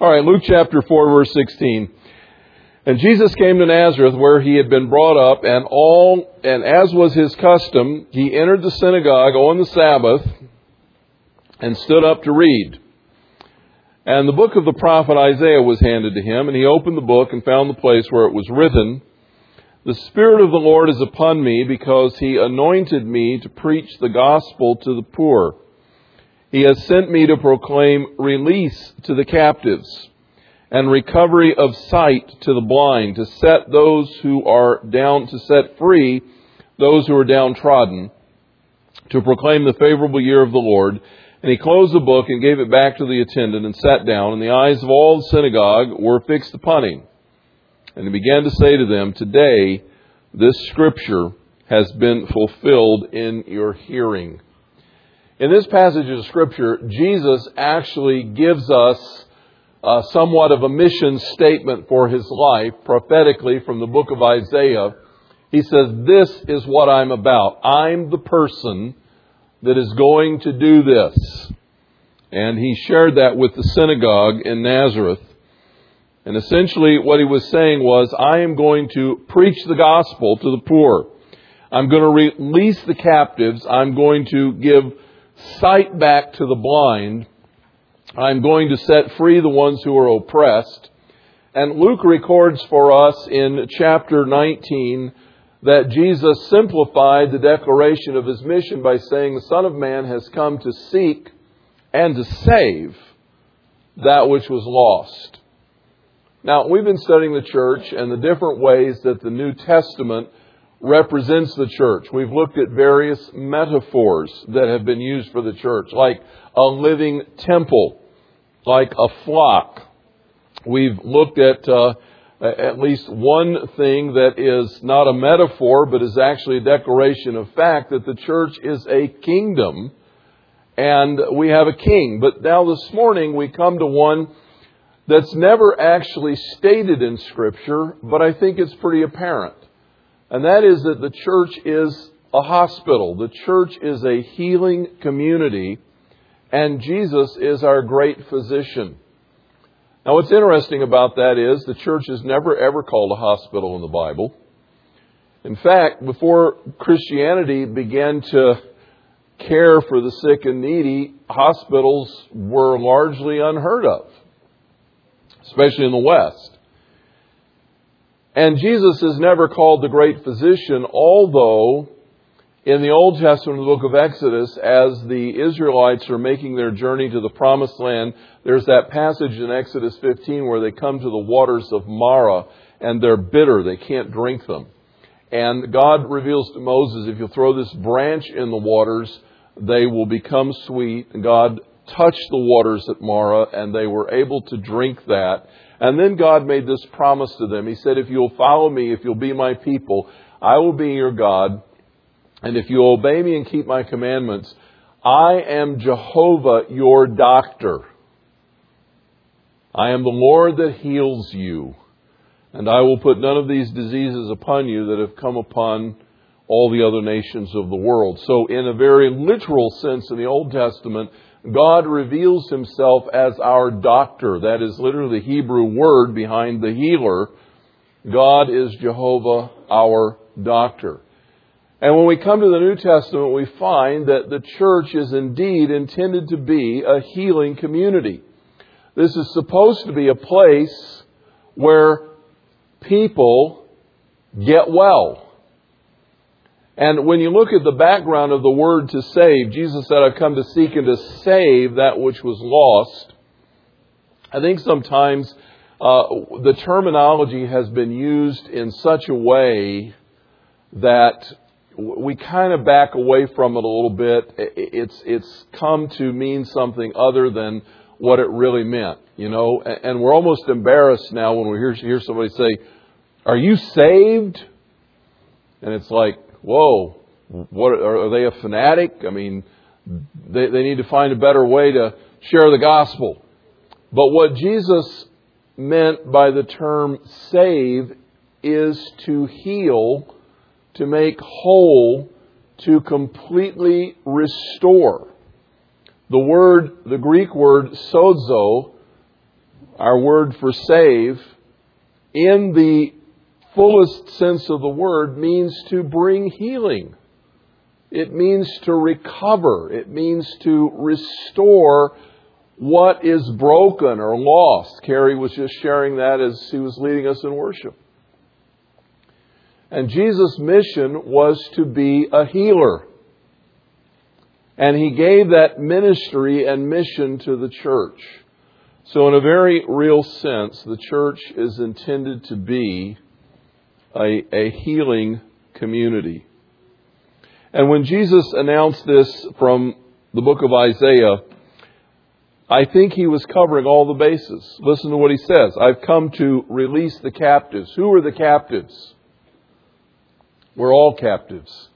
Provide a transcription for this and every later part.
All right, Luke chapter 4, verse 16. And Jesus came to Nazareth where he had been brought up, and all, and as was his custom, he entered the synagogue on the Sabbath and stood up to read. And the book of the prophet Isaiah was handed to him, and he opened the book and found the place where it was written, The Spirit of the Lord is upon me because he anointed me to preach the gospel to the poor. He has sent me to proclaim release to the captives and recovery of sight to the blind, to set those who are down, to set free those who are downtrodden, to proclaim the favorable year of the Lord. And he closed the book and gave it back to the attendant and sat down, and the eyes of all the synagogue were fixed upon him. And he began to say to them, Today this scripture has been fulfilled in your hearing. In this passage of Scripture, Jesus actually gives us uh, somewhat of a mission statement for his life, prophetically from the book of Isaiah. He says, This is what I'm about. I'm the person that is going to do this. And he shared that with the synagogue in Nazareth. And essentially, what he was saying was, I am going to preach the gospel to the poor. I'm going to release the captives. I'm going to give sight back to the blind. I'm going to set free the ones who are oppressed. And Luke records for us in chapter 19 that Jesus simplified the declaration of his mission by saying, The Son of Man has come to seek and to save that which was lost. Now, we've been studying the church and the different ways that the New Testament represents the church. We've looked at various metaphors that have been used for the church, like a living temple, like a flock. We've looked at uh, at least one thing that is not a metaphor, but is actually a declaration of fact that the church is a kingdom and we have a king. But now this morning we come to one that's never actually stated in Scripture, but I think it's pretty apparent. And that is that the church is a hospital. The church is a healing community, and Jesus is our great physician. Now, what's interesting about that is the church is never ever called a hospital in the Bible. In fact, before Christianity began to care for the sick and needy, hospitals were largely unheard of, especially in the West. And Jesus is never called the great physician, although in the Old Testament, the book of Exodus, as the Israelites are making their journey to the promised land, there's that passage in Exodus 15 where they come to the waters of Marah and they're bitter. They can't drink them. And God reveals to Moses, if you throw this branch in the waters, they will become sweet. And God touched the waters at Marah and they were able to drink that. And then God made this promise to them. He said, If you'll follow me, if you'll be my people, I will be your God. And if you obey me and keep my commandments, I am Jehovah, your doctor. I am the Lord that heals you. And I will put none of these diseases upon you that have come upon all the other nations of the world. So, in a very literal sense in the Old Testament, God reveals himself as our doctor. That is literally the Hebrew word behind the healer. God is Jehovah, our doctor. And when we come to the New Testament, we find that the church is indeed intended to be a healing community. This is supposed to be a place where people get well. And when you look at the background of the word to save, Jesus said, I've come to seek and to save that which was lost. I think sometimes uh, the terminology has been used in such a way that we kind of back away from it a little bit. It's, it's come to mean something other than what it really meant, you know, and we're almost embarrassed now when we hear, hear somebody say, Are you saved? And it's like, whoa, what are they a fanatic? I mean, they, they need to find a better way to share the gospel. But what Jesus meant by the term save is to heal, to make whole, to completely restore. The word, the Greek word sozo, our word for save, in the fullest sense of the word, means to bring healing. It means to recover. It means to restore what is broken or lost. Carrie was just sharing that as he was leading us in worship. And Jesus' mission was to be a healer. And he gave that ministry and mission to the church. So, in a very real sense, the church is intended to be a, a healing community. And when Jesus announced this from the book of Isaiah, I think he was covering all the bases. Listen to what he says. I've come to release the captives. Who are the captives? We're all captives.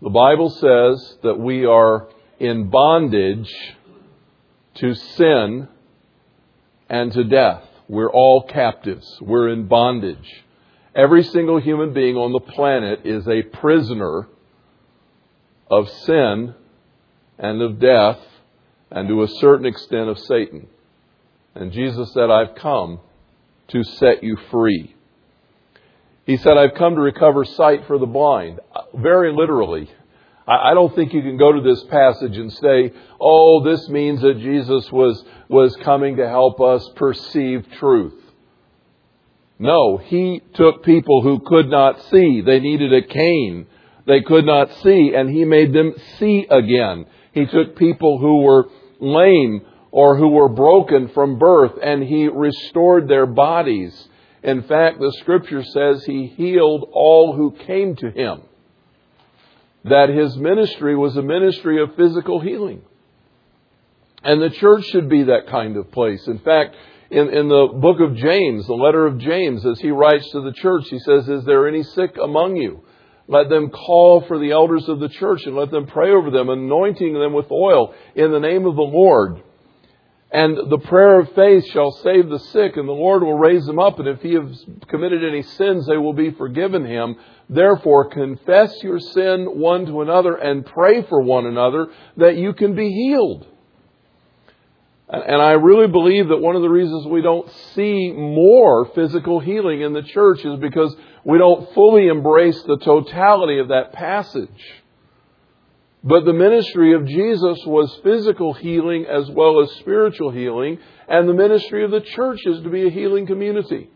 The Bible says that we are in bondage to sin and to death. We're all captives. We're in bondage. Every single human being on the planet is a prisoner of sin and of death and to a certain extent of Satan. And Jesus said, I've come to set you free. He said, I've come to recover sight for the blind. Very literally. I don't think you can go to this passage and say, oh, this means that Jesus was, was coming to help us perceive truth. No, he took people who could not see. They needed a cane. They could not see, and he made them see again. He took people who were lame or who were broken from birth, and he restored their bodies. In fact, the scripture says he healed all who came to him that his ministry was a ministry of physical healing. And the church should be that kind of place. In fact, in, in the book of James, the letter of James, as he writes to the church, he says, Is there any sick among you? Let them call for the elders of the church and let them pray over them, anointing them with oil in the name of the Lord. And the prayer of faith shall save the sick, and the Lord will raise them up. And if he has committed any sins, they will be forgiven him. Therefore, confess your sin one to another and pray for one another that you can be healed. And I really believe that one of the reasons we don't see more physical healing in the church is because we don't fully embrace the totality of that passage. But the ministry of Jesus was physical healing as well as spiritual healing, and the ministry of the church is to be a healing community.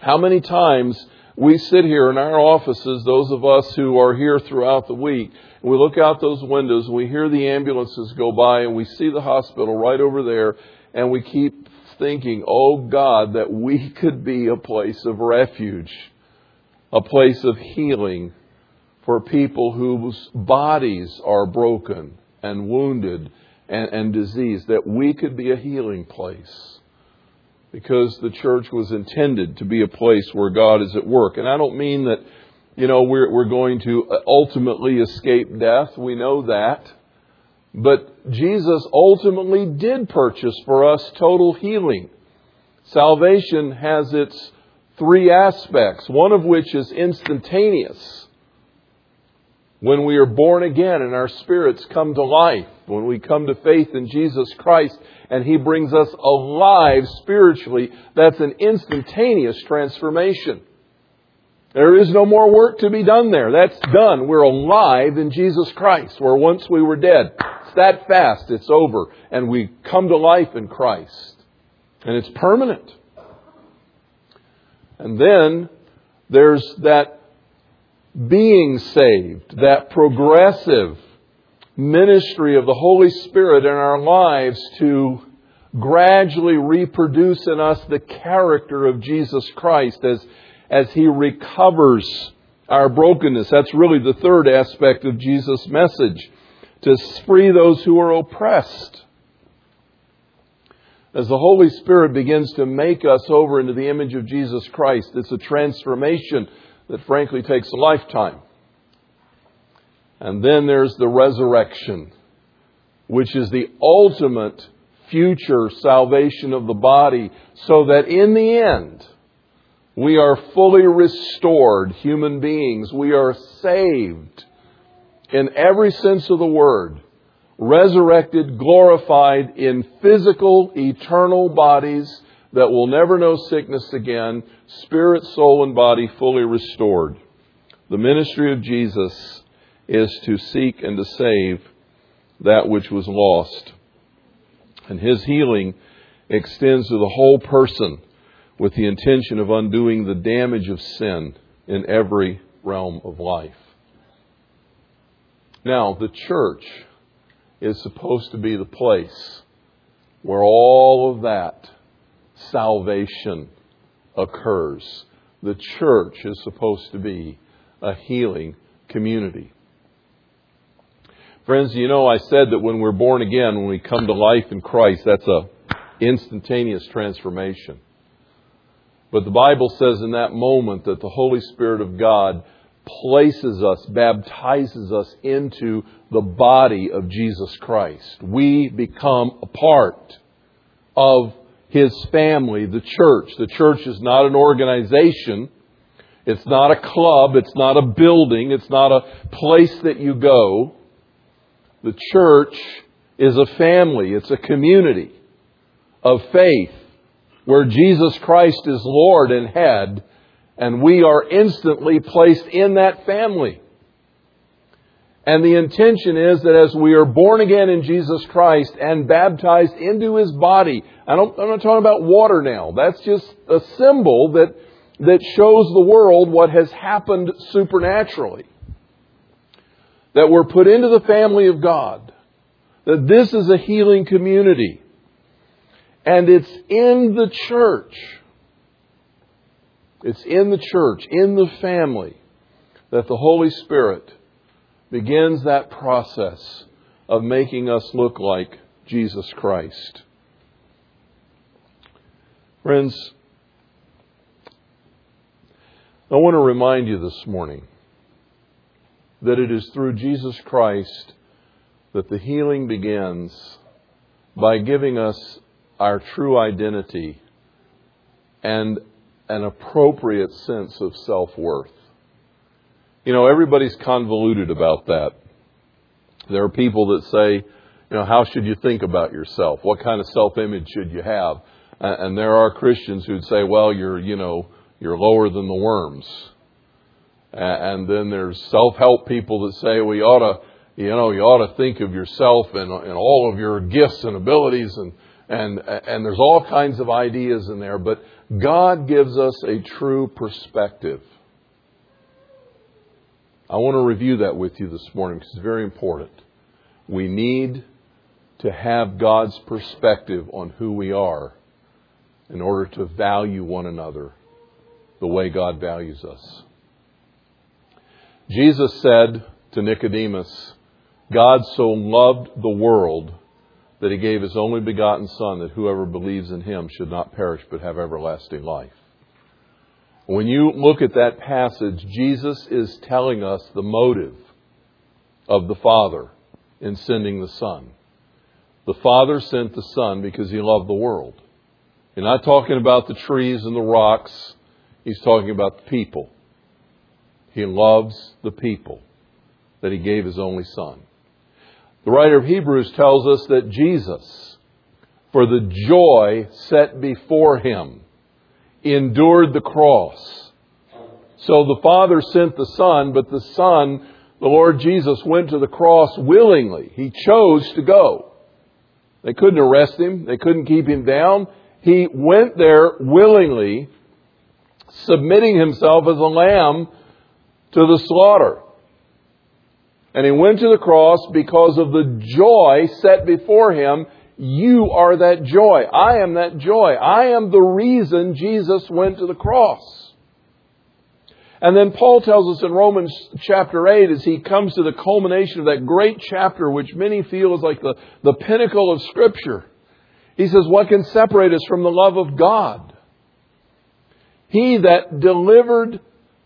How many times we sit here in our offices, those of us who are here throughout the week, and we look out those windows, and we hear the ambulances go by, and we see the hospital right over there, and we keep thinking, oh God, that we could be a place of refuge, a place of healing for people whose bodies are broken and wounded and, and diseased, that we could be a healing place. Because the church was intended to be a place where God is at work. And I don't mean that, you know, we're, we're going to ultimately escape death. We know that. But Jesus ultimately did purchase for us total healing. Salvation has its three aspects, one of which is instantaneous when we are born again and our spirits come to life, when we come to faith in Jesus Christ and He brings us alive spiritually, that's an instantaneous transformation. There is no more work to be done there. That's done. We're alive in Jesus Christ, where once we were dead. It's that fast. It's over. And we come to life in Christ. And it's permanent. And then there's that being saved, that progressive ministry of the Holy Spirit in our lives to gradually reproduce in us the character of Jesus Christ as, as He recovers our brokenness. That's really the third aspect of Jesus' message to free those who are oppressed. As the Holy Spirit begins to make us over into the image of Jesus Christ, it's a transformation that frankly takes a lifetime. And then there's the resurrection, which is the ultimate future salvation of the body, so that in the end, we are fully restored human beings. We are saved in every sense of the word. resurrected, glorified in physical, eternal bodies that will never know sickness again, spirit, soul, and body fully restored. The ministry of Jesus is to seek and to save that which was lost. And his healing extends to the whole person with the intention of undoing the damage of sin in every realm of life. Now, the church is supposed to be the place where all of that salvation occurs. The church is supposed to be a healing community. Friends, you know, I said that when we're born again, when we come to life in Christ, that's a instantaneous transformation. But the Bible says in that moment that the Holy Spirit of God places us, baptizes us into the body of Jesus Christ. We become a part of His family, the church. The church is not an organization. It's not a club. It's not a building. It's not a place that you go. The church is a family. It's a community of faith where Jesus Christ is Lord and head and we are instantly placed in that family. And the intention is that as we are born again in Jesus Christ and baptized into His body, I don't, I'm not talking about water now. That's just a symbol that, that shows the world what has happened supernaturally. That we're put into the family of God. That this is a healing community. And it's in the church it's in the church, in the family, that the Holy Spirit begins that process of making us look like Jesus Christ. Friends, I want to remind you this morning that it is through Jesus Christ that the healing begins by giving us our true identity and an appropriate sense of self worth. You know, everybody's convoluted about that. There are people that say, you know, how should you think about yourself? What kind of self image should you have? And there are Christians who'd say, well, you're, you know, you're lower than the worms. And then there's self help people that say, we ought to, you know, you ought to think of yourself and, and all of your gifts and abilities and, and, and there's all kinds of ideas in there, but God gives us a true perspective. I want to review that with you this morning because it's very important. We need to have God's perspective on who we are in order to value one another the way God values us. Jesus said to Nicodemus, God so loved the world that he gave his only begotten Son, that whoever believes in him should not perish but have everlasting life. When you look at that passage, Jesus is telling us the motive of the Father in sending the Son. The Father sent the Son because he loved the world. He's not talking about the trees and the rocks, he's talking about the people. He loves the people that he gave his only Son. The writer of Hebrews tells us that Jesus, for the joy set before him, endured the cross. So the Father sent the Son, but the Son, the Lord Jesus, went to the cross willingly. He chose to go. They couldn't arrest him. They couldn't keep him down. He went there willingly, submitting himself as a lamb to the slaughter. And he went to the cross because of the joy set before him. You are that joy. I am that joy. I am the reason Jesus went to the cross. And then Paul tells us in Romans chapter 8, as he comes to the culmination of that great chapter, which many feel is like the, the pinnacle of Scripture, he says, What can separate us from the love of God? He that delivered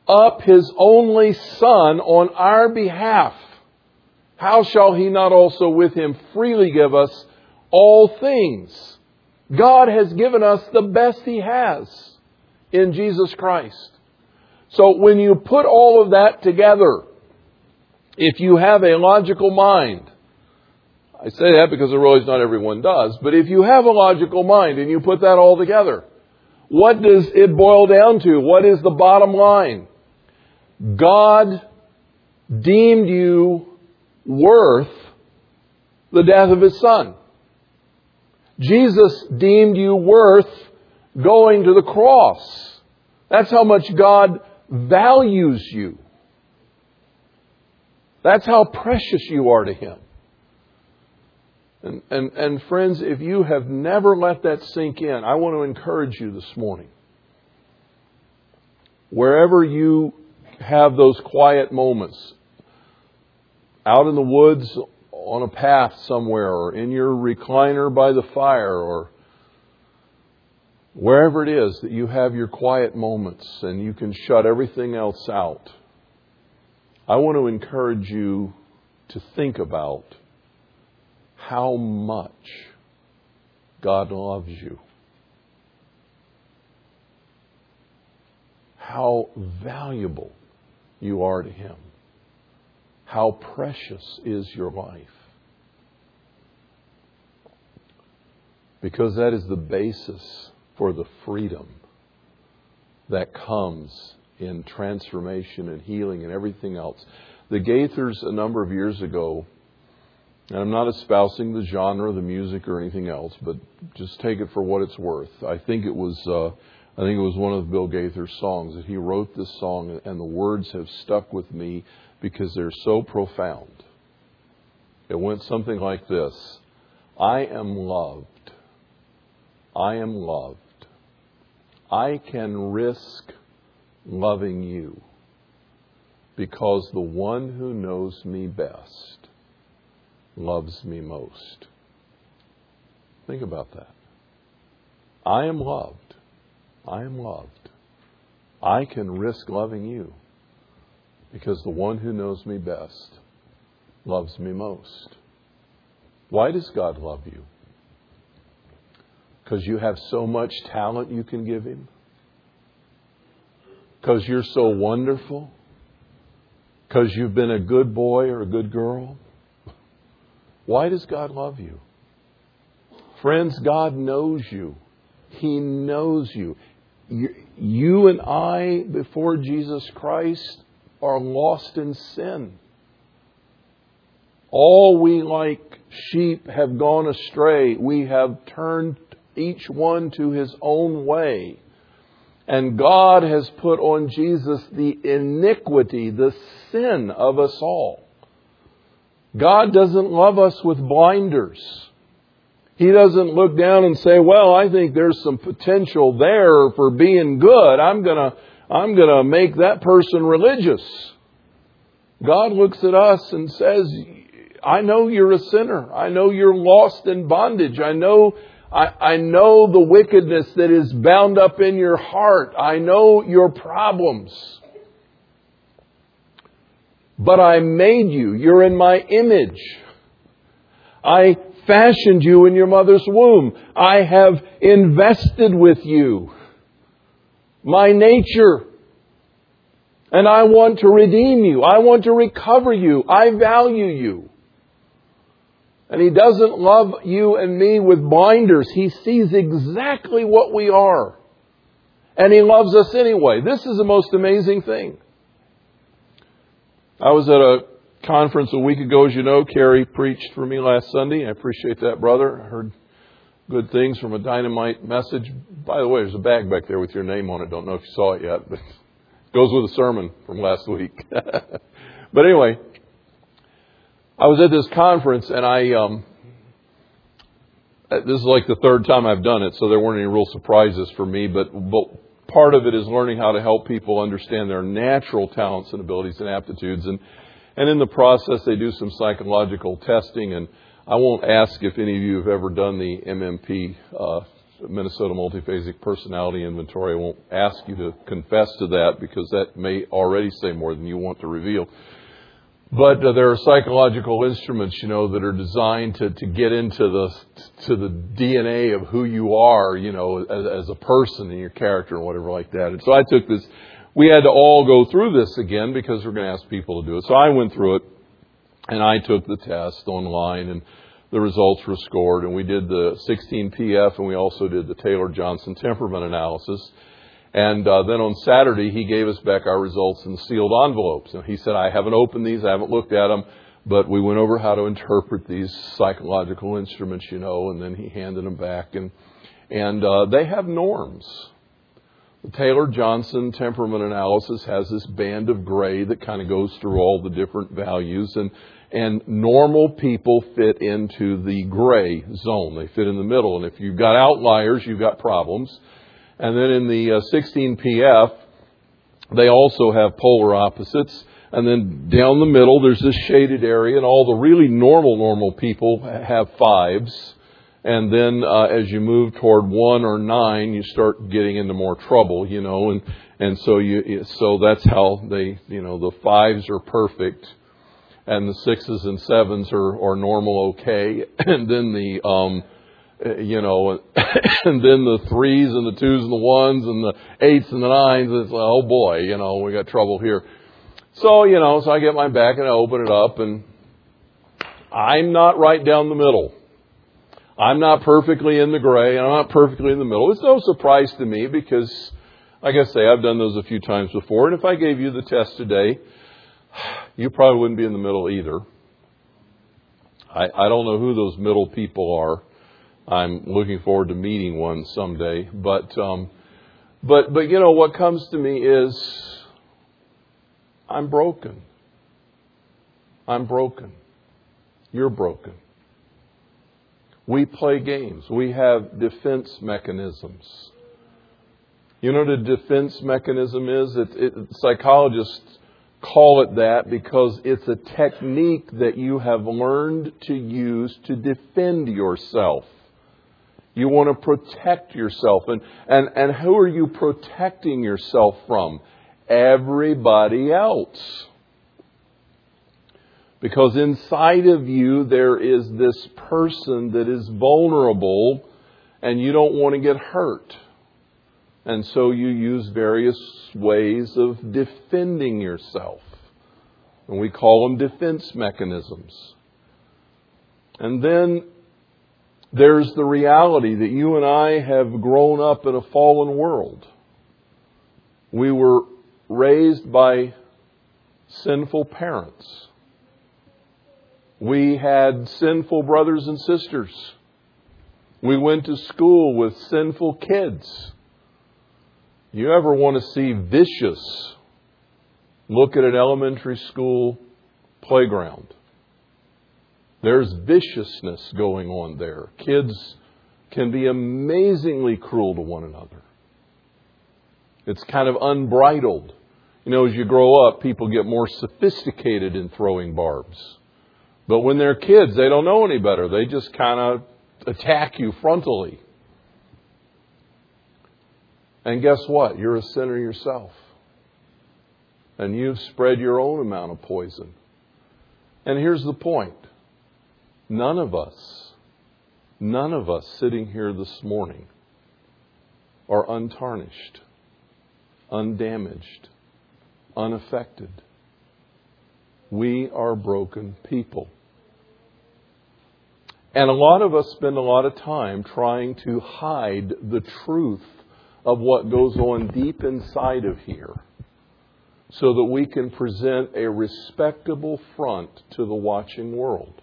up his only Son on our behalf how shall he not also with him freely give us all things? God has given us the best he has in Jesus Christ. So when you put all of that together, if you have a logical mind, I say that because I realize not everyone does. But if you have a logical mind and you put that all together, what does it boil down to? What is the bottom line? God deemed you worth the death of his son. Jesus deemed you worth going to the cross. That's how much God values you. That's how precious you are to Him. And, and, and friends, if you have never let that sink in, I want to encourage you this morning. Wherever you have those quiet moments, out in the woods, on a path somewhere, or in your recliner by the fire, or wherever it is that you have your quiet moments and you can shut everything else out, I want to encourage you to think about how much God loves you. How valuable you are to Him. How precious is your life. Because that is the basis for the freedom that comes in transformation and healing and everything else. The Gaithers, a number of years ago, and I'm not espousing the genre the music or anything else, but just take it for what it's worth. I think it was, uh, I think it was one of Bill Gaither's songs that he wrote this song, and the words have stuck with me because they're so profound. It went something like this: I am loved. I am loved. I can risk loving you because the one who knows me best loves me most. Think about that. I am loved. I am loved. I can risk loving you because the one who knows me best loves me most. Why does God love you? Because you have so much talent you can give Him? Because you're so wonderful? Because you've been a good boy or a good girl? Why does God love you? Friends, God knows you. He knows you. You and I, before Jesus Christ, are lost in sin. All we, like sheep, have gone astray. We have turned each one to his own way. And God has put on Jesus the iniquity, the sin of us all. God doesn't love us with blinders. He doesn't look down and say, well, I think there's some potential there for being good. I'm gonna, I'm gonna make that person religious. God looks at us and says, I know you're a sinner. I know you're lost in bondage. I know I, I know the wickedness that is bound up in your heart. I know your problems. But I made you. You're in my image. I fashioned you in your mother's womb. I have invested with you my nature. And I want to redeem you. I want to recover you. I value you. And He doesn't love you and me with blinders. He sees exactly what we are. And He loves us anyway. This is the most amazing thing. I was at a conference a week ago, as you know. Carrie preached for me last Sunday. I appreciate that, brother. I heard good things from a dynamite message. By the way, there's a bag back there with your name on it. Don't know if you saw it yet, but it goes with the sermon from last week. but anyway, I was at this conference and I, um, this is like the third time I've done it, so there weren't any real surprises for me, but, but part of it is learning how to help people understand their natural talents and abilities and aptitudes. And, and in the process, they do some psychological testing. And I won't ask if any of you have ever done the MMP, uh, Minnesota Multiphasic Personality Inventory. I won't ask you to confess to that because that may already say more than you want to reveal. But uh, there are psychological instruments, you know, that are designed to, to get into the to the DNA of who you are, you know, as, as a person and your character and whatever like that. And so I took this. We had to all go through this again because we're going to ask people to do it. So I went through it, and I took the test online, and the results were scored, and we did the 16 PF, and we also did the Taylor Johnson temperament analysis. And uh, then on Saturday, he gave us back our results in sealed envelopes. And he said, I haven't opened these, I haven't looked at them, but we went over how to interpret these psychological instruments, you know, and then he handed them back. And, and uh, they have norms. The Taylor Johnson temperament analysis has this band of gray that kind of goes through all the different values, and, and normal people fit into the gray zone. They fit in the middle. And if you've got outliers, you've got problems. And then in the uh, 16PF, they also have polar opposites. And then down the middle, there's this shaded area, and all the really normal, normal people have fives. And then uh, as you move toward one or nine, you start getting into more trouble, you know. And and so you so that's how they, you know, the fives are perfect, and the sixes and sevens are are normal, okay. And then the um, uh, you know, and then the threes and the twos and the ones and the eights and the nines. It's oh boy, you know, we got trouble here. So you know, so I get my back and I open it up, and I'm not right down the middle. I'm not perfectly in the gray, and I'm not perfectly in the middle. It's no surprise to me because, like I say, I've done those a few times before. And if I gave you the test today, you probably wouldn't be in the middle either. I, I don't know who those middle people are. I'm looking forward to meeting one someday. But, um, but, but you know, what comes to me is I'm broken. I'm broken. You're broken. We play games. We have defense mechanisms. You know what a defense mechanism is? It, it, psychologists call it that because it's a technique that you have learned to use to defend yourself. You want to protect yourself. And, and, and who are you protecting yourself from? Everybody else. Because inside of you there is this person that is vulnerable and you don't want to get hurt. And so you use various ways of defending yourself. And we call them defense mechanisms. And then there's the reality that you and I have grown up in a fallen world. We were raised by sinful parents. We had sinful brothers and sisters. We went to school with sinful kids. You ever want to see vicious? Look at an elementary school playground. There's viciousness going on there. Kids can be amazingly cruel to one another. It's kind of unbridled. You know, as you grow up, people get more sophisticated in throwing barbs. But when they're kids, they don't know any better. They just kind of attack you frontally. And guess what? You're a sinner yourself. And you've spread your own amount of poison. And here's the point None of us, none of us sitting here this morning are untarnished, undamaged, unaffected. We are broken people. And a lot of us spend a lot of time trying to hide the truth of what goes on deep inside of here so that we can present a respectable front to the watching world.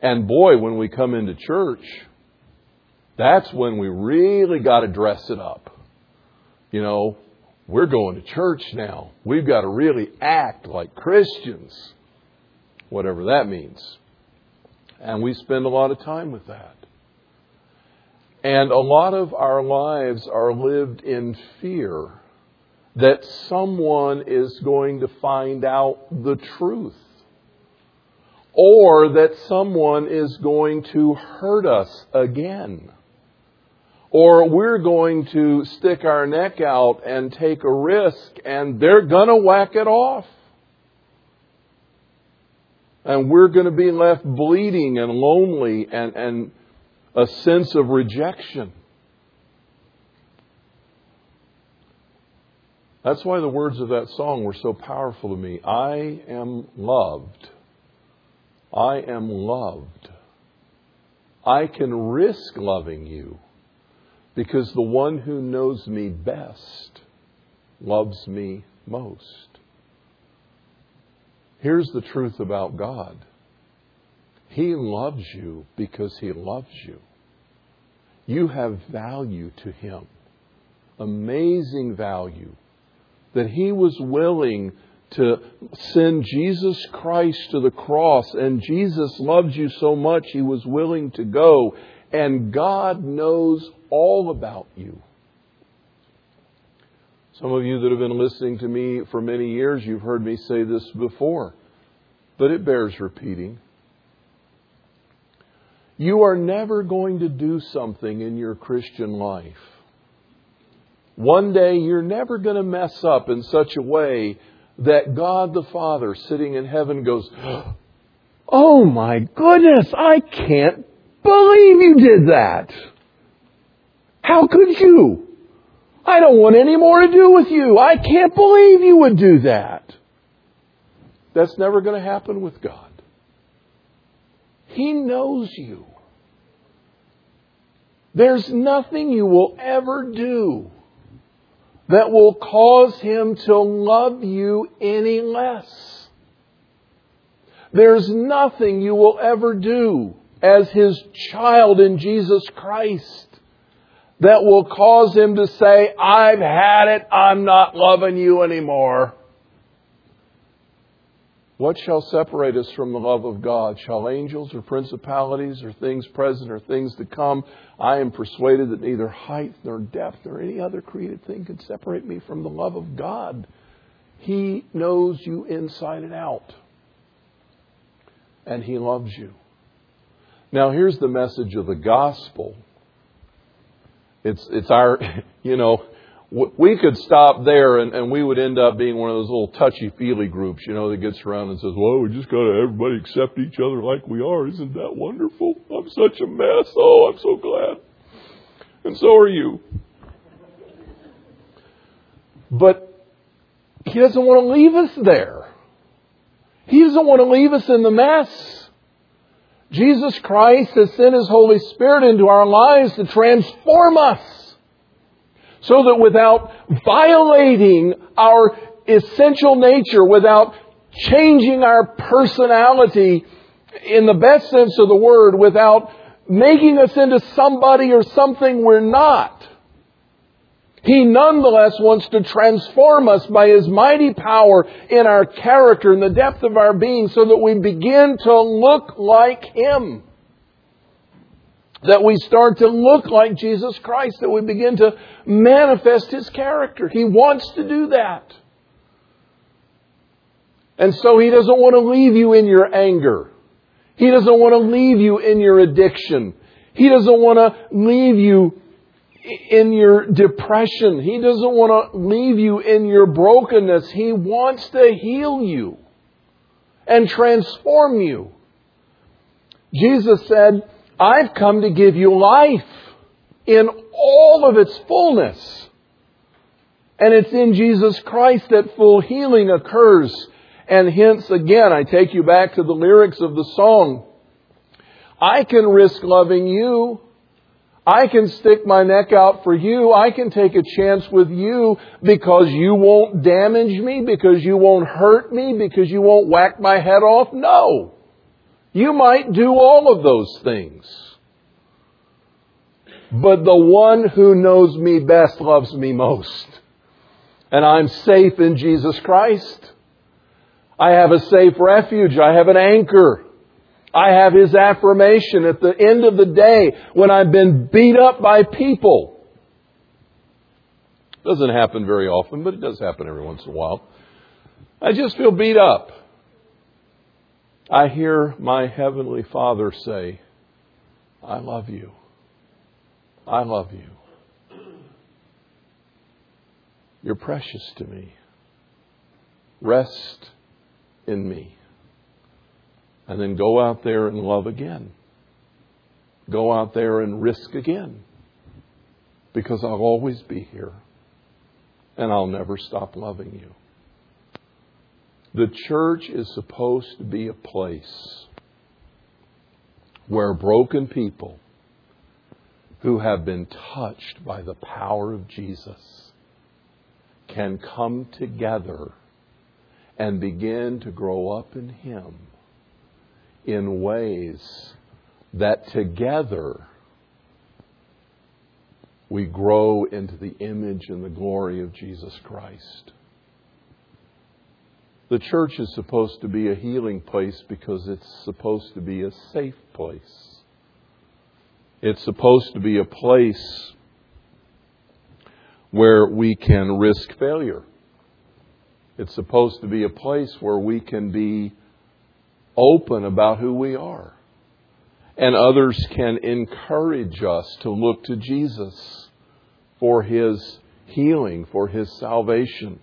And boy, when we come into church, that's when we really got to dress it up. You know, we're going to church now. We've got to really act like Christians, whatever that means. And we spend a lot of time with that. And a lot of our lives are lived in fear that someone is going to find out the truth or that someone is going to hurt us again. Or we're going to stick our neck out and take a risk and they're going to whack it off. And we're going to be left bleeding and lonely and, and a sense of rejection. That's why the words of that song were so powerful to me. I am loved I am loved. I can risk loving you because the one who knows me best loves me most. Here's the truth about God He loves you because He loves you. You have value to Him, amazing value, that He was willing to send Jesus Christ to the cross, and Jesus loved you so much He was willing to go, and God knows all about you. Some of you that have been listening to me for many years, you've heard me say this before, but it bears repeating. You are never going to do something in your Christian life. One day you're never going to mess up in such a way that God the Father sitting in heaven goes, Oh my goodness, I can't believe you did that. How could you? I don't want any more to do with you. I can't believe you would do that. That's never going to happen with God. He knows you. There's nothing you will ever do that will cause Him to love you any less. There's nothing you will ever do as His child in Jesus Christ that will cause him to say, I've had it, I'm not loving you anymore. What shall separate us from the love of God? Shall angels or principalities or things present or things to come? I am persuaded that neither height nor depth nor any other created thing can separate me from the love of God. He knows you inside and out. And He loves you. Now, here's the message of the gospel it's, it's our, you know, we could stop there and, and we would end up being one of those little touchy feely groups, you know, that gets around and says, well, we just got to everybody accept each other like we are. Isn't that wonderful? I'm such a mess. Oh, I'm so glad. And so are you. But he doesn't want to leave us there. He doesn't want to leave us in the mess. Jesus Christ has sent His Holy Spirit into our lives to transform us so that without violating our essential nature, without changing our personality in the best sense of the word, without making us into somebody or something we're not, he nonetheless wants to transform us by His mighty power in our character in the depth of our being so that we begin to look like Him. That we start to look like Jesus Christ, that we begin to manifest His character. He wants to do that. And so He doesn't want to leave you in your anger. He doesn't want to leave you in your addiction. He doesn't want to leave you in your depression. He doesn't want to leave you in your brokenness. He wants to heal you and transform you. Jesus said, I've come to give you life in all of its fullness. And it's in Jesus Christ that full healing occurs. And hence, again, I take you back to the lyrics of the song. I can risk loving you I can stick my neck out for you. I can take a chance with you because you won't damage me, because you won't hurt me, because you won't whack my head off. No. You might do all of those things. But the one who knows me best loves me most. And I'm safe in Jesus Christ. I have a safe refuge. I have an anchor. I have His affirmation at the end of the day when I've been beat up by people. Doesn't happen very often, but it does happen every once in a while. I just feel beat up. I hear my Heavenly Father say, I love you. I love you. You're precious to me. Rest in me and then go out there and love again. Go out there and risk again. Because I'll always be here. And I'll never stop loving you. The church is supposed to be a place where broken people who have been touched by the power of Jesus can come together and begin to grow up in Him in ways that together we grow into the image and the glory of Jesus Christ. The church is supposed to be a healing place because it's supposed to be a safe place. It's supposed to be a place where we can risk failure. It's supposed to be a place where we can be open about who we are. And others can encourage us to look to Jesus for his healing, for his salvation.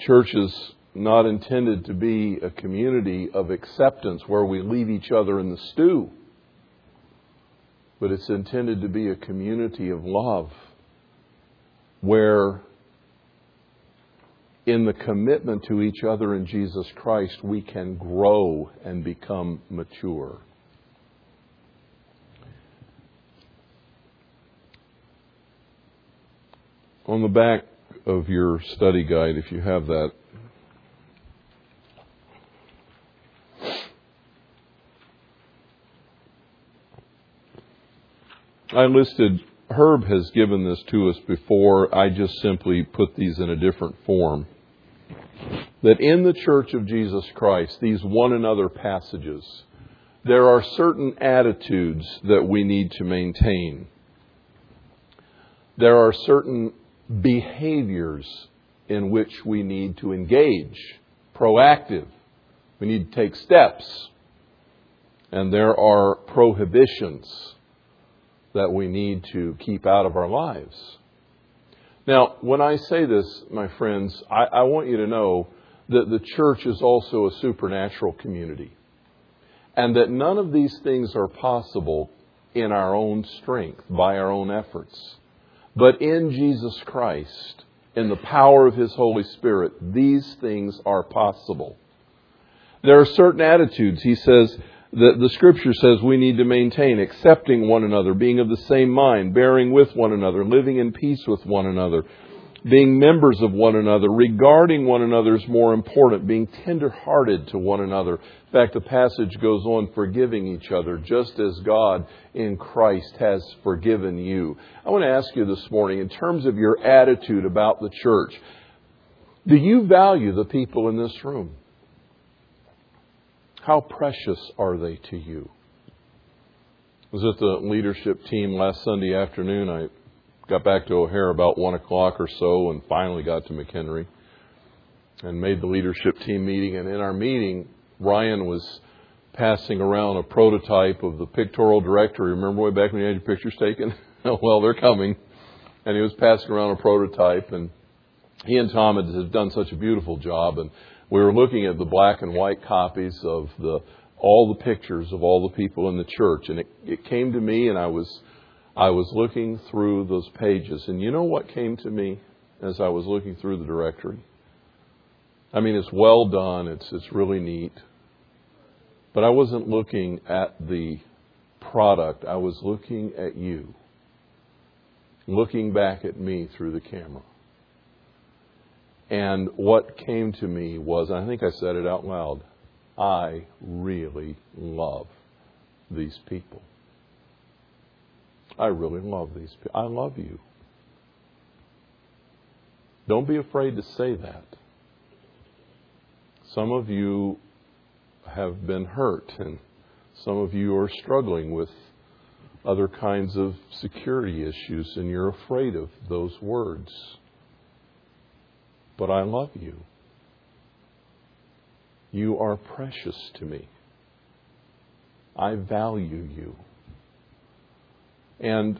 Church is not intended to be a community of acceptance where we leave each other in the stew, but it's intended to be a community of love where, in the commitment to each other in Jesus Christ, we can grow and become mature. On the back of your study guide, if you have that. I listed, Herb has given this to us before. I just simply put these in a different form. That in the Church of Jesus Christ, these one another passages, there are certain attitudes that we need to maintain. There are certain behaviors in which we need to engage, proactive. We need to take steps. And there are prohibitions that we need to keep out of our lives. Now, when I say this, my friends, I, I want you to know that the church is also a supernatural community. And that none of these things are possible in our own strength, by our own efforts. But in Jesus Christ, in the power of His Holy Spirit, these things are possible. There are certain attitudes, he says, that the Scripture says we need to maintain, accepting one another, being of the same mind, bearing with one another, living in peace with one another, being members of one another, regarding one another as more important, being tender-hearted to one another. In fact, the passage goes on forgiving each other, just as God in Christ has forgiven you. I want to ask you this morning, in terms of your attitude about the church, do you value the people in this room? How precious are they to you? I was at the leadership team last Sunday afternoon. I got back to O'Hare about one o'clock or so and finally got to McHenry and made the leadership team meeting. And in our meeting, Ryan was passing around a prototype of the pictorial directory. Remember way back when you had your pictures taken? Oh, well, they're coming. And he was passing around a prototype, and he and Tom had done such a beautiful job. And we were looking at the black and white copies of the all the pictures of all the people in the church, and it, it came to me, and I was I was looking through those pages, and you know what came to me as I was looking through the directory? I mean, it's well done. It's it's really neat. But I wasn't looking at the product. I was looking at you. Looking back at me through the camera. And what came to me was, I think I said it out loud, I really love these people. I really love these people. I love you. Don't be afraid to say that. Some of you have been hurt, and some of you are struggling with other kinds of security issues, and you're afraid of those words. But I love you. You are precious to me. I value you. And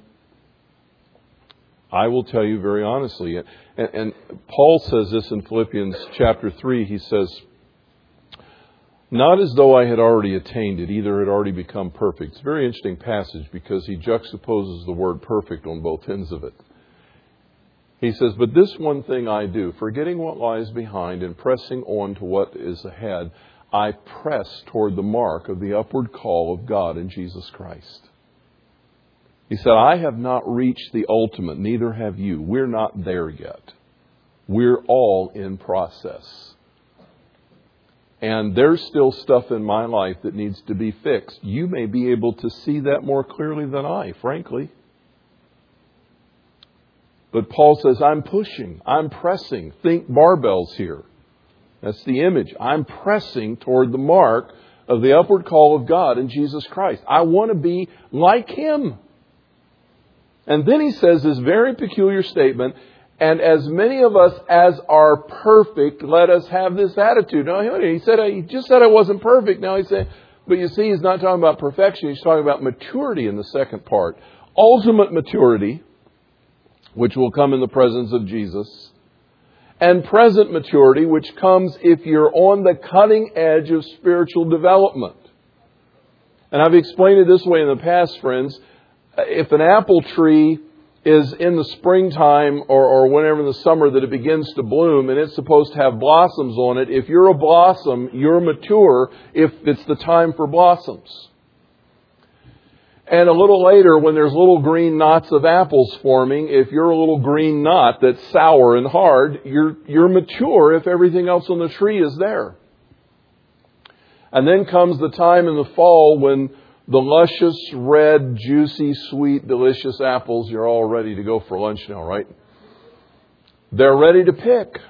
I will tell you very honestly, and, and, Paul says this in Philippians chapter 3. He says, Not as though I had already attained it, either had already become perfect. It's a very interesting passage because he juxtaposes the word perfect on both ends of it. He says, But this one thing I do, forgetting what lies behind and pressing on to what is ahead, I press toward the mark of the upward call of God in Jesus Christ. He said, I have not reached the ultimate, neither have you. We're not there yet. We're all in process. And there's still stuff in my life that needs to be fixed. You may be able to see that more clearly than I, frankly. But Paul says, I'm pushing, I'm pressing. Think barbells here. That's the image. I'm pressing toward the mark of the upward call of God in Jesus Christ. I want to be like Him. And then he says this very peculiar statement, and as many of us as are perfect, let us have this attitude. Now, he said, he just said I wasn't perfect. Now he's saying, but you see, he's not talking about perfection. He's talking about maturity in the second part. Ultimate maturity, which will come in the presence of Jesus and present maturity, which comes if you're on the cutting edge of spiritual development. And I've explained it this way in the past, friends. If an apple tree is in the springtime or, or whenever in the summer that it begins to bloom and it's supposed to have blossoms on it, if you're a blossom, you're mature if it's the time for blossoms. And a little later, when there's little green knots of apples forming, if you're a little green knot that's sour and hard, you're, you're mature if everything else on the tree is there. And then comes the time in the fall when the luscious, red, juicy, sweet, delicious apples, you're all ready to go for lunch now, right? They're ready to pick.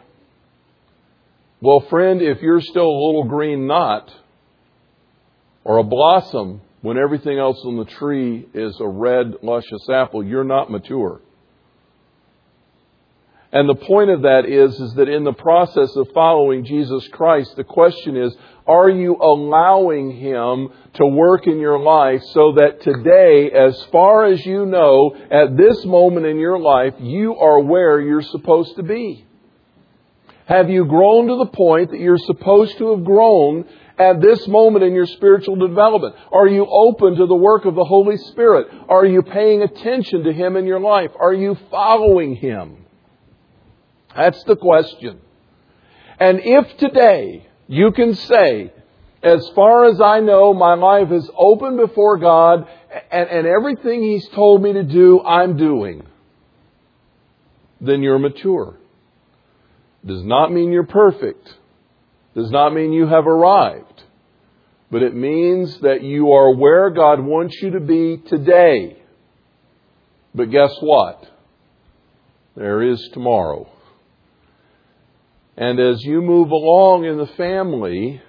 Well, friend, if you're still a little green knot or a blossom, when everything else on the tree is a red, luscious apple, you're not mature. And the point of that is, is that in the process of following Jesus Christ, the question is, are you allowing Him to work in your life so that today, as far as you know, at this moment in your life, you are where you're supposed to be? Have you grown to the point that you're supposed to have grown at this moment in your spiritual development? Are you open to the work of the Holy Spirit? Are you paying attention to Him in your life? Are you following Him? That's the question. And if today you can say, as far as I know, my life is open before God and, and everything He's told me to do, I'm doing, then you're mature. Does not mean you're perfect does not mean you have arrived, but it means that you are where God wants you to be today. But guess what? There is tomorrow. And as you move along in the family,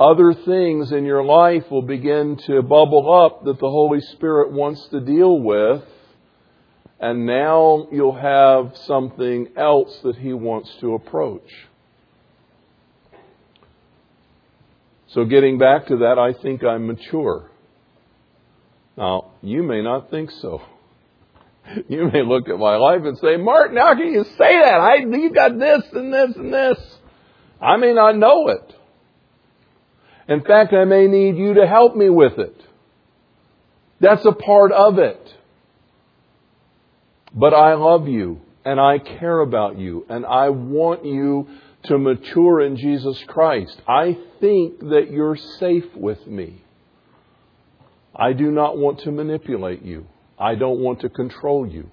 other things in your life will begin to bubble up that the Holy Spirit wants to deal with. And now you'll have something else that He wants to approach. So, getting back to that, I think I'm mature. Now, you may not think so. You may look at my life and say, Martin, how can you say that? I, you got this and this and this. I may not know it. In fact, I may need you to help me with it. That's a part of it. But I love you and I care about you and I want you to mature in Jesus Christ. I think that you're safe with me. I do not want to manipulate you. I don't want to control you.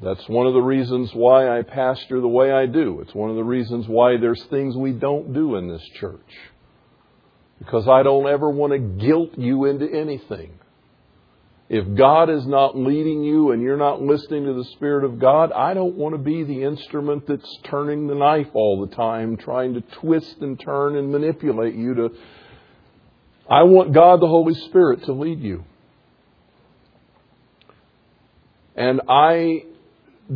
That's one of the reasons why I pastor the way I do. It's one of the reasons why there's things we don't do in this church. Because I don't ever want to guilt you into anything. If God is not leading you and you're not listening to the Spirit of God, I don't want to be the instrument that's turning the knife all the time, trying to twist and turn and manipulate you to. I want God the Holy Spirit to lead you. And I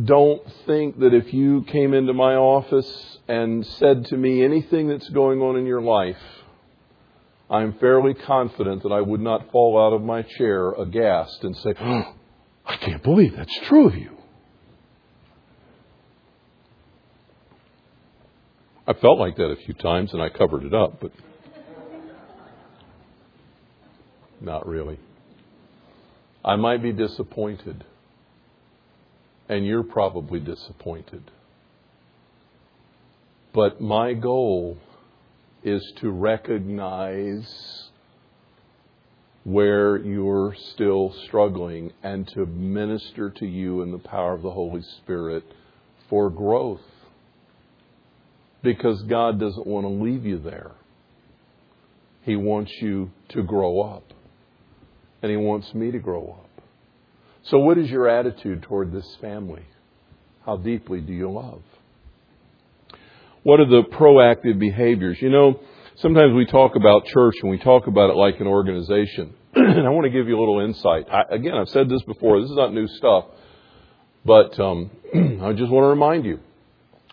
don't think that if you came into my office and said to me anything that's going on in your life, I'm fairly confident that I would not fall out of my chair aghast and say, oh, I can't believe that's true of you. I felt like that a few times and I covered it up, but not really. I might be disappointed, and you're probably disappointed. But my goal is to recognize where you're still struggling and to minister to you in the power of the Holy Spirit for growth. Because God doesn't want to leave you there. He wants you to grow up. And He wants me to grow up. So, what is your attitude toward this family? How deeply do you love? What are the proactive behaviors? You know, sometimes we talk about church and we talk about it like an organization. and I want to give you a little insight. I, again, I've said this before. This is not new stuff. But um, I just want to remind you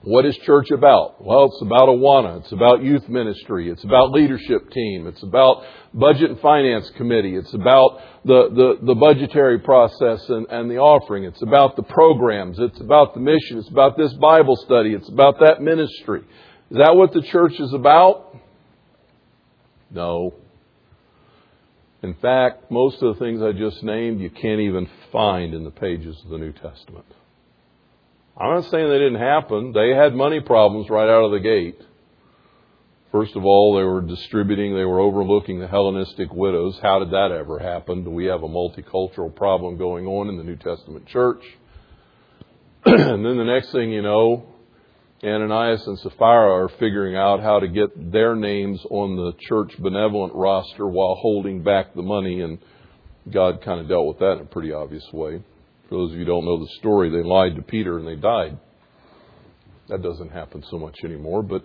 what is church about? Well, it's about Awana. It's about youth ministry. It's about leadership team. It's about budget and finance committee. It's about the, the, the budgetary process and, and the offering. It's about the programs. It's about the mission. It's about this Bible study. It's about that ministry. Is that what the church is about? No. In fact, most of the things I just named you can't even find in the pages of the New Testament. I'm not saying they didn't happen. They had money problems right out of the gate. First of all, they were distributing, they were overlooking the Hellenistic widows. How did that ever happen? Do we have a multicultural problem going on in the New Testament church? and then the next thing you know, Ananias and Sapphira are figuring out how to get their names on the church benevolent roster while holding back the money, and God kind of dealt with that in a pretty obvious way. For those of you who don't know the story, they lied to Peter and they died. That doesn't happen so much anymore, but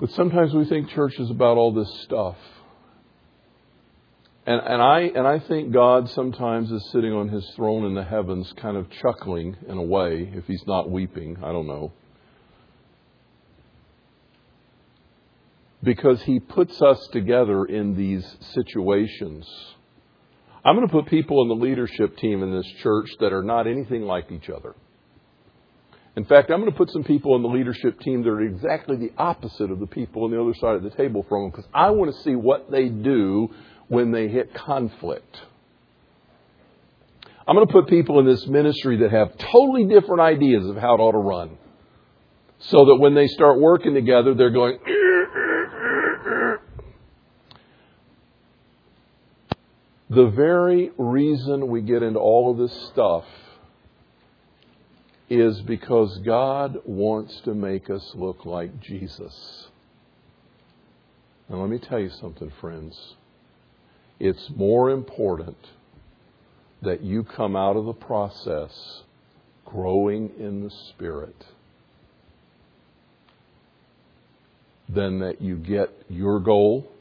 but sometimes we think church is about all this stuff. And, and I and I think God sometimes is sitting on his throne in the heavens kind of chuckling in a way, if he's not weeping, I don't know. Because he puts us together in these situations I'm going to put people in the leadership team in this church that are not anything like each other. In fact, I'm going to put some people in the leadership team that are exactly the opposite of the people on the other side of the table from them because I want to see what they do when they hit conflict. I'm going to put people in this ministry that have totally different ideas of how it ought to run. So that when they start working together, they're going, The very reason we get into all of this stuff is because God wants to make us look like Jesus. Now, let me tell you something, friends. It's more important that you come out of the process growing in the Spirit than that you get your goal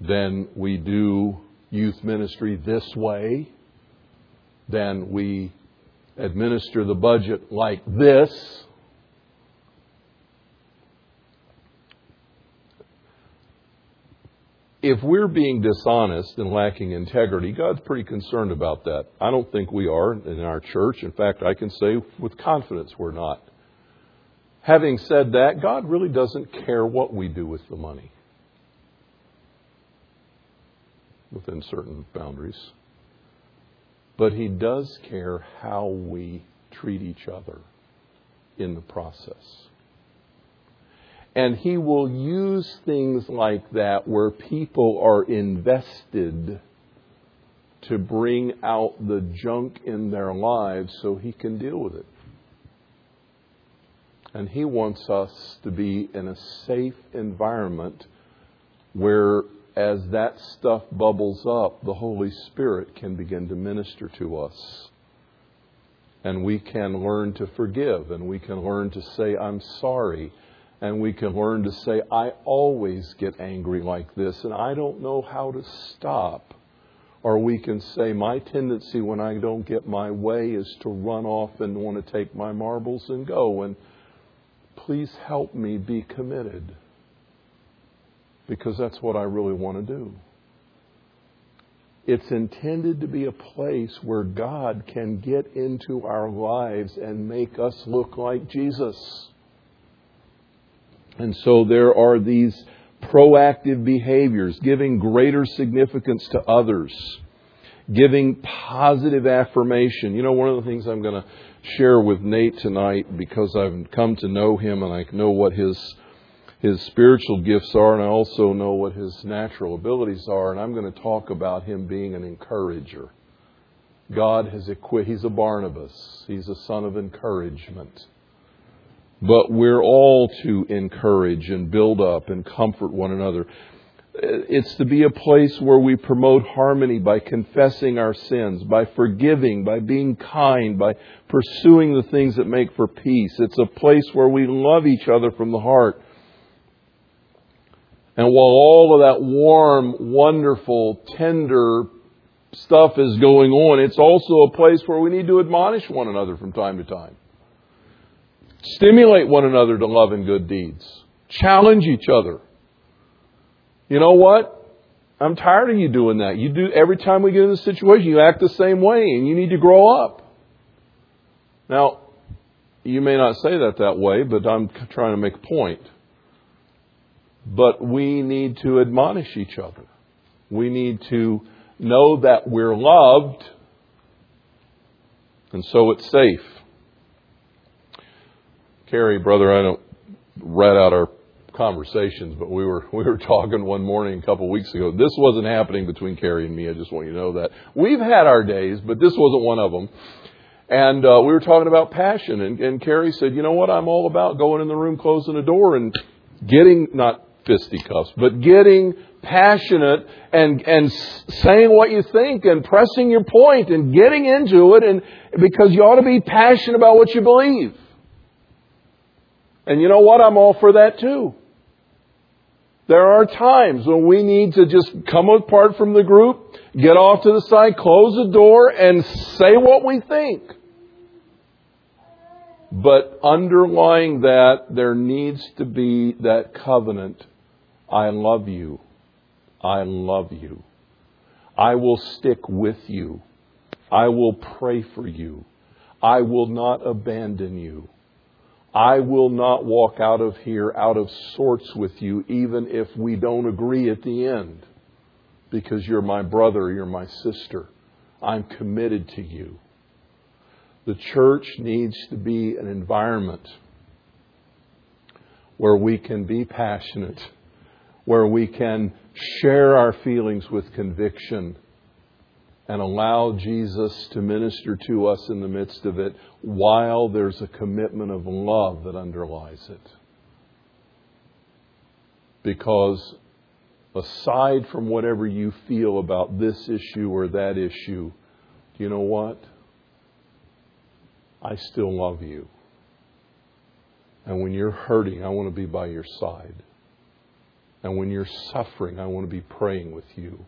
then we do youth ministry this way, then we administer the budget like this. If we're being dishonest and lacking integrity, God's pretty concerned about that. I don't think we are in our church. In fact, I can say with confidence we're not. Having said that, God really doesn't care what we do with the money. Within certain boundaries. But He does care how we treat each other in the process. And He will use things like that where people are invested to bring out the junk in their lives so He can deal with it. And He wants us to be in a safe environment where as that stuff bubbles up, the Holy Spirit can begin to minister to us. And we can learn to forgive, and we can learn to say, I'm sorry. And we can learn to say, I always get angry like this, and I don't know how to stop. Or we can say, My tendency when I don't get my way is to run off and want to take my marbles and go. And please help me be committed because that's what I really want to do. It's intended to be a place where God can get into our lives and make us look like Jesus. And so there are these proactive behaviors, giving greater significance to others, giving positive affirmation. You know, one of the things I'm going to share with Nate tonight because I've come to know him and I know what his his spiritual gifts are, and I also know what his natural abilities are, and I'm going to talk about him being an encourager. God has equipped, he's a Barnabas, he's a son of encouragement. But we're all to encourage and build up and comfort one another. It's to be a place where we promote harmony by confessing our sins, by forgiving, by being kind, by pursuing the things that make for peace. It's a place where we love each other from the heart. And while all of that warm, wonderful, tender stuff is going on, it's also a place where we need to admonish one another from time to time. Stimulate one another to love and good deeds. Challenge each other. You know what? I'm tired of you doing that. You do every time we get in a situation, you act the same way, and you need to grow up. Now, you may not say that that way, but I'm trying to make a point. But we need to admonish each other. We need to know that we're loved, and so it's safe. Carrie, brother, I don't read out our conversations, but we were we were talking one morning a couple of weeks ago. This wasn't happening between Carrie and me. I just want you to know that we've had our days, but this wasn't one of them. And uh, we were talking about passion, and, and Carrie said, "You know what? I'm all about going in the room, closing the door, and getting not fisticuffs, but getting passionate and and saying what you think and pressing your point and getting into it, and because you ought to be passionate about what you believe." And you know what? I'm all for that too. There are times when we need to just come apart from the group, get off to the side, close the door, and say what we think. But underlying that, there needs to be that covenant I love you. I love you. I will stick with you. I will pray for you. I will not abandon you. I will not walk out of here out of sorts with you, even if we don't agree at the end, because you're my brother, you're my sister. I'm committed to you. The church needs to be an environment where we can be passionate, where we can share our feelings with conviction and allow Jesus to minister to us in the midst of it while there's a commitment of love that underlies it. Because aside from whatever you feel about this issue or that issue, do you know what? I still love you. And when you're hurting, I want to be by your side. And when you're suffering, I want to be praying with you.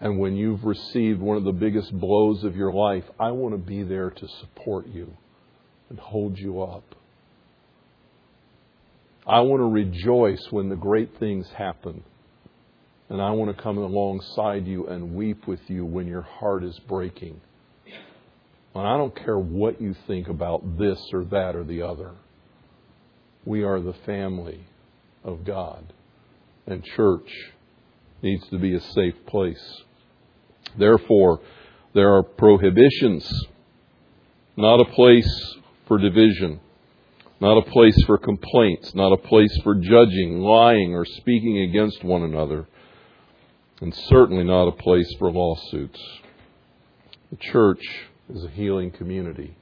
And when you've received one of the biggest blows of your life, I want to be there to support you and hold you up. I want to rejoice when the great things happen. And I want to come alongside you and weep with you when your heart is breaking. And I don't care what you think about this or that or the other. We are the family of God. And church needs to be a safe place. Therefore, there are prohibitions, not a place for division, not a place for complaints, not a place for judging, lying, or speaking against one another, and certainly not a place for lawsuits. The church is a healing community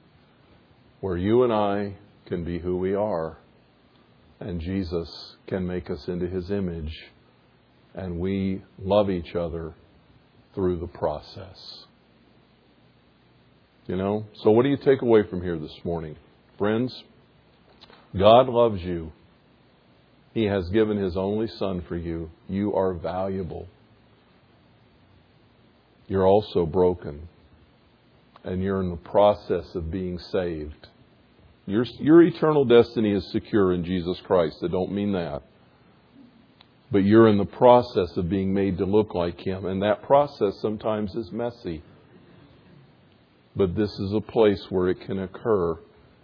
where you and I can be who we are, and Jesus can make us into his image, and we love each other through the process. You know? So, what do you take away from here this morning? Friends, God loves you. He has given His only Son for you. You are valuable. You're also broken. And you're in the process of being saved. Your, your eternal destiny is secure in Jesus Christ. I don't mean that but you're in the process of being made to look like Him. And that process sometimes is messy. But this is a place where it can occur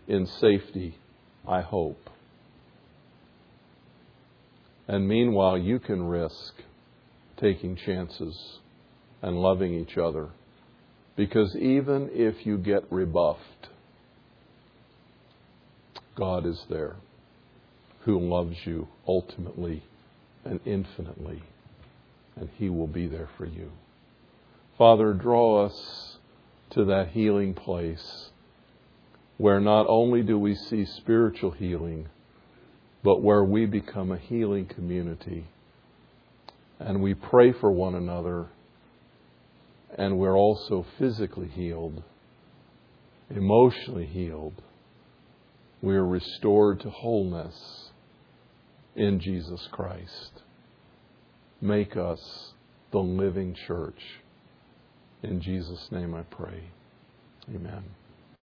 in safety, I hope. And meanwhile, you can risk taking chances and loving each other. Because even if you get rebuffed, God is there. who loves you ultimately and infinitely, and He will be there for you. Father, draw us to that healing place where not only do we see spiritual healing, but where we become a healing community. And we pray for one another, and we're also physically healed, emotionally healed. We are restored to wholeness in Jesus Christ. Make us the living church. In Jesus' name I pray. Amen.